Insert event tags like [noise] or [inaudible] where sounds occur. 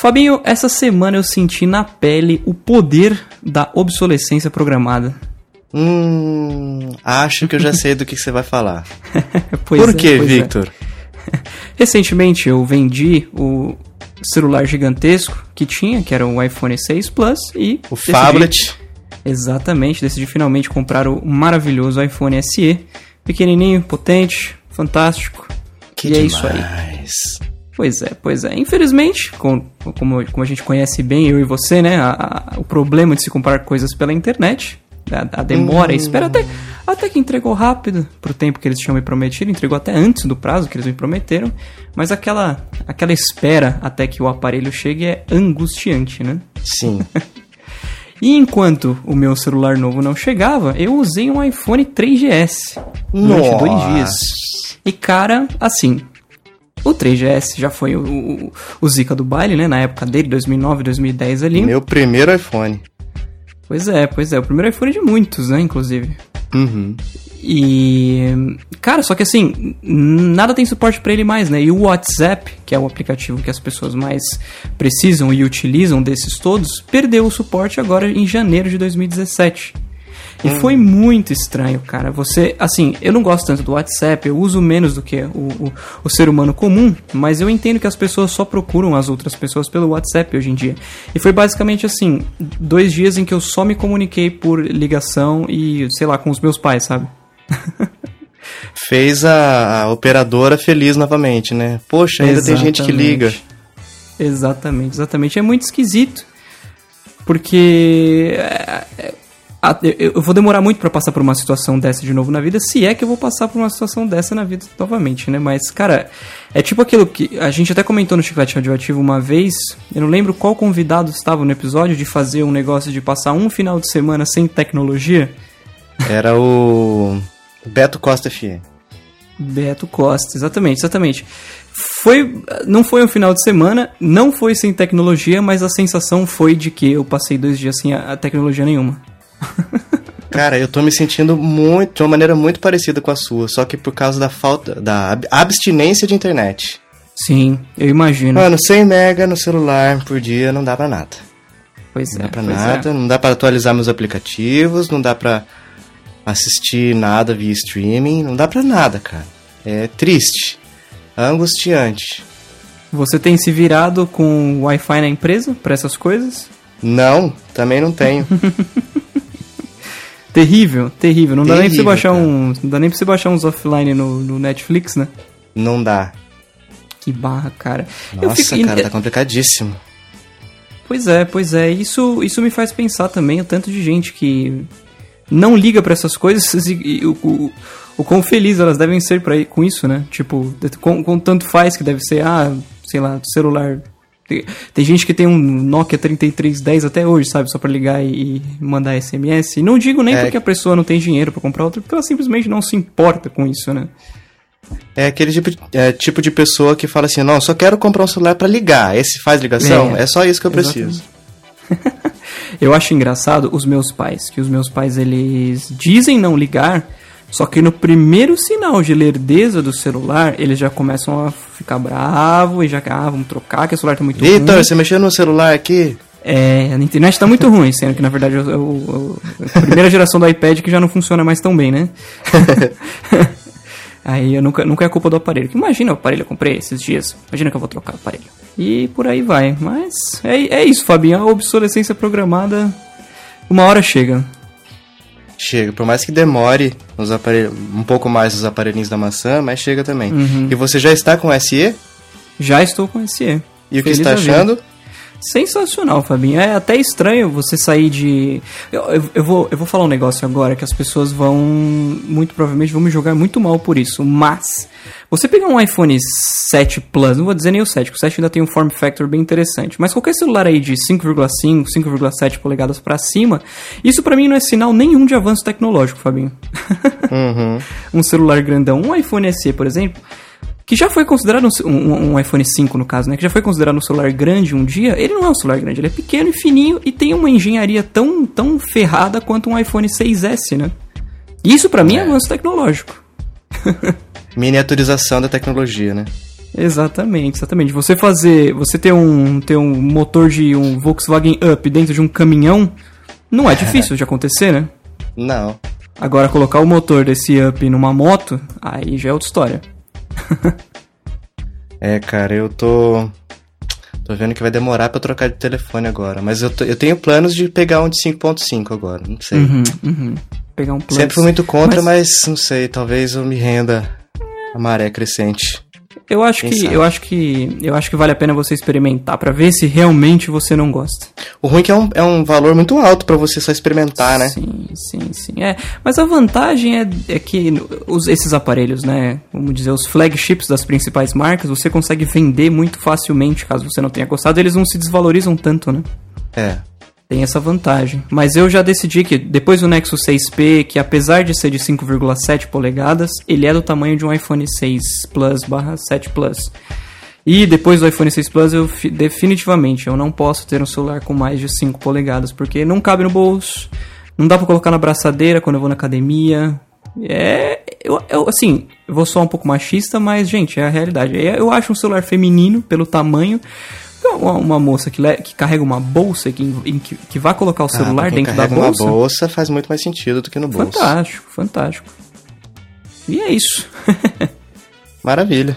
Fabinho, essa semana eu senti na pele o poder da obsolescência programada. Hum, acho que eu já sei do que, que você vai falar. [laughs] Por é, que, é. Victor? [laughs] Recentemente eu vendi o celular gigantesco que tinha, que era o iPhone 6 Plus, e. O decidi- Fablet. Exatamente, decidi finalmente comprar o maravilhoso iPhone SE. Pequenininho, potente, fantástico. Que e é demais. isso aí. Pois é, pois é. Infelizmente, com- como, como a gente conhece bem, eu e você, né? a- a- o problema de se comprar coisas pela internet, a, a demora, a espera, até, até que entregou rápido pro tempo que eles tinham me prometido, entregou até antes do prazo que eles me prometeram, mas aquela, aquela espera até que o aparelho chegue é angustiante, né? Sim. [laughs] E enquanto o meu celular novo não chegava, eu usei um iPhone 3GS durante dois Nossa. dias. E cara, assim, o 3GS já foi o, o, o Zika do baile, né? Na época dele, 2009, 2010 ali. Meu primeiro iPhone. Pois é, pois é. O primeiro iPhone de muitos, né? Inclusive. Uhum. E. Cara, só que assim, nada tem suporte pra ele mais, né? E o WhatsApp, que é o aplicativo que as pessoas mais precisam e utilizam desses todos, perdeu o suporte agora em janeiro de 2017. E foi muito estranho, cara. Você, assim, eu não gosto tanto do WhatsApp, eu uso menos do que o, o, o ser humano comum, mas eu entendo que as pessoas só procuram as outras pessoas pelo WhatsApp hoje em dia. E foi basicamente assim, dois dias em que eu só me comuniquei por ligação e, sei lá, com os meus pais, sabe? [laughs] Fez a, operadora feliz novamente, né? Poxa, ainda tem gente que Exatamente. liga. Exatamente, exatamente. É muito esquisito. Porque. É, é, a- eu vou demorar muito pra passar por uma situação dessa de novo na vida, se é que eu vou passar por uma situação dessa na vida novamente, né? Mas, cara, é tipo aquilo que a gente até comentou no Chiclete Radioativo uma vez. Eu não lembro qual convidado estava no episódio de fazer um negócio de passar um final de semana sem tecnologia. Era o Beto Costa FM. Beto Costa, exatamente, exatamente. Foi, não foi um final de semana, não foi sem tecnologia, mas a sensação foi de que eu passei dois dias sem a, a tecnologia nenhuma. Cara, eu tô me sentindo muito, de uma maneira muito parecida com a sua, só que por causa da falta, da ab- abstinência de internet. Sim, eu imagino. Mano, 100 mega no celular por dia não dá pra nada. pois Não é, dá pra pois nada, é. não dá pra atualizar meus aplicativos, não dá pra assistir nada via streaming, não dá pra nada, cara. É triste, angustiante. Você tem se virado com Wi-Fi na empresa para essas coisas? Não, também não tenho. [laughs] Terrível, terrível. Não dá nem pra você Terrível, baixar cara. um, não dá nem pra você baixar uns offline no, no Netflix, né? não dá. Que barra, cara. Eu Nossa, fico- cara, tá complicadíssimo. Pois é, pois é. Isso, isso me faz pensar também o tanto de gente que não liga pra essas coisas [laughs] e, e o, o, o quão feliz elas devem ser pra, com isso, né? Tipo, com, com tanto faz que deve ser, ah, sei lá, celular. Tem, tem gente que tem um Nokia 3310 até hoje, sabe? Só pra ligar e, mandar SMS. E não digo nem É. porque a pessoa não tem dinheiro pra comprar outro, porque ela simplesmente não se importa com isso, né? É aquele tipo, é, tipo de pessoa que fala assim, não, só quero comprar um celular pra ligar. Esse faz ligação? É, É, só isso que eu exatamente. preciso. [laughs] Eu acho engraçado os meus pais, que os meus pais eles dizem não ligar, só que no primeiro sinal de lerdeza do celular, eles já começam a ficar bravo e já ah, vamos trocar, que o celular tá muito Vitor, ruim. você mexeu no celular aqui? É, a internet tá muito ruim, sendo que na verdade é a primeira geração do iPad que já não funciona mais tão bem, né? [laughs] Aí eu nunca, nunca é culpa do aparelho. Que imagina o aparelho eu comprei esses dias. Imagina que eu vou trocar o aparelho. E por aí vai. Mas é, é isso, Fabinho. A obsolescência programada, uma hora chega. Chega, por mais que demore os aparelhos, um pouco mais os aparelhinhos da maçã, mas chega também. Uhum. E você já está com SE? Já estou com esse E. O que está da vida. Sensacional, Fabinho. É até estranho você sair de. Eu, eu, eu vou, eu vou falar um negócio agora que as pessoas vão. Muito provavelmente vão me jogar muito mal por isso. Mas. Você pegar um iPhone 7 Plus, não vou dizer nem o 7, porque o 7 ainda tem um form factor bem interessante. Mas qualquer celular aí de 5,5, 5,7 polegadas pra cima, isso pra mim não é sinal nenhum de avanço tecnológico, Fabinho. [laughs] Uhum. um celular grandão, um iPhone SE, por exemplo, que já foi considerado um, um- um iPhone 5 no caso, né? Que já foi considerado um celular grande um dia. Ele não é um celular grande, ele é pequeno e fininho e tem uma engenharia tão, tão ferrada quanto um iPhone 6S, né? Isso pra mim é É. avanço tecnológico. [laughs] Miniaturização da tecnologia, né? Exatamente, exatamente. Você fazer, você ter um, ter um motor de um Volkswagen Up dentro de um caminhão, não é difícil de acontecer, né? [laughs] Não. Agora colocar o motor desse Up numa moto, aí já é outra história. [laughs] é, cara, eu tô tô vendo que vai demorar para trocar de telefone agora, mas eu, tô, eu tenho planos de pegar um de 5.5 agora, não sei. Uhum, uhum. Pegar um Plus. Sempre fui muito contra, mas... mas não sei, talvez eu me renda a maré crescente. Eu acho que eu acho que eu acho que vale a pena você experimentar para ver se realmente você não gosta. O ruim é que é um, é um valor muito alto para você só experimentar, né? Sim, sim, sim. É, mas a vantagem é, é que os, esses aparelhos, né, vamos dizer, os flagships das principais marcas, você consegue vender muito facilmente, caso você não tenha gostado, eles não se desvalorizam tanto, né? É. Tem essa vantagem. Mas eu já decidi que depois do Nexus 6P, que apesar de ser de 5,7 polegadas, ele é do tamanho de um iPhone 6 Plus barra 7 Plus. E depois do iPhone 6 Plus, eu definitivamente eu não posso ter um celular com mais de 5 polegadas, porque não cabe no bolso, não dá para colocar na braçadeira quando eu vou na academia. É, eu, eu, assim, vou soar um pouco machista, mas gente, é a realidade. Eu acho um celular feminino pelo tamanho, uma, uma moça que, le, que carrega uma bolsa que, em, que, que vai colocar o ah, celular ah, dentro da bolsa. uma bolsa faz muito mais sentido do que no bolso. Fantástico, fantástico. E é isso. [laughs] Maravilha.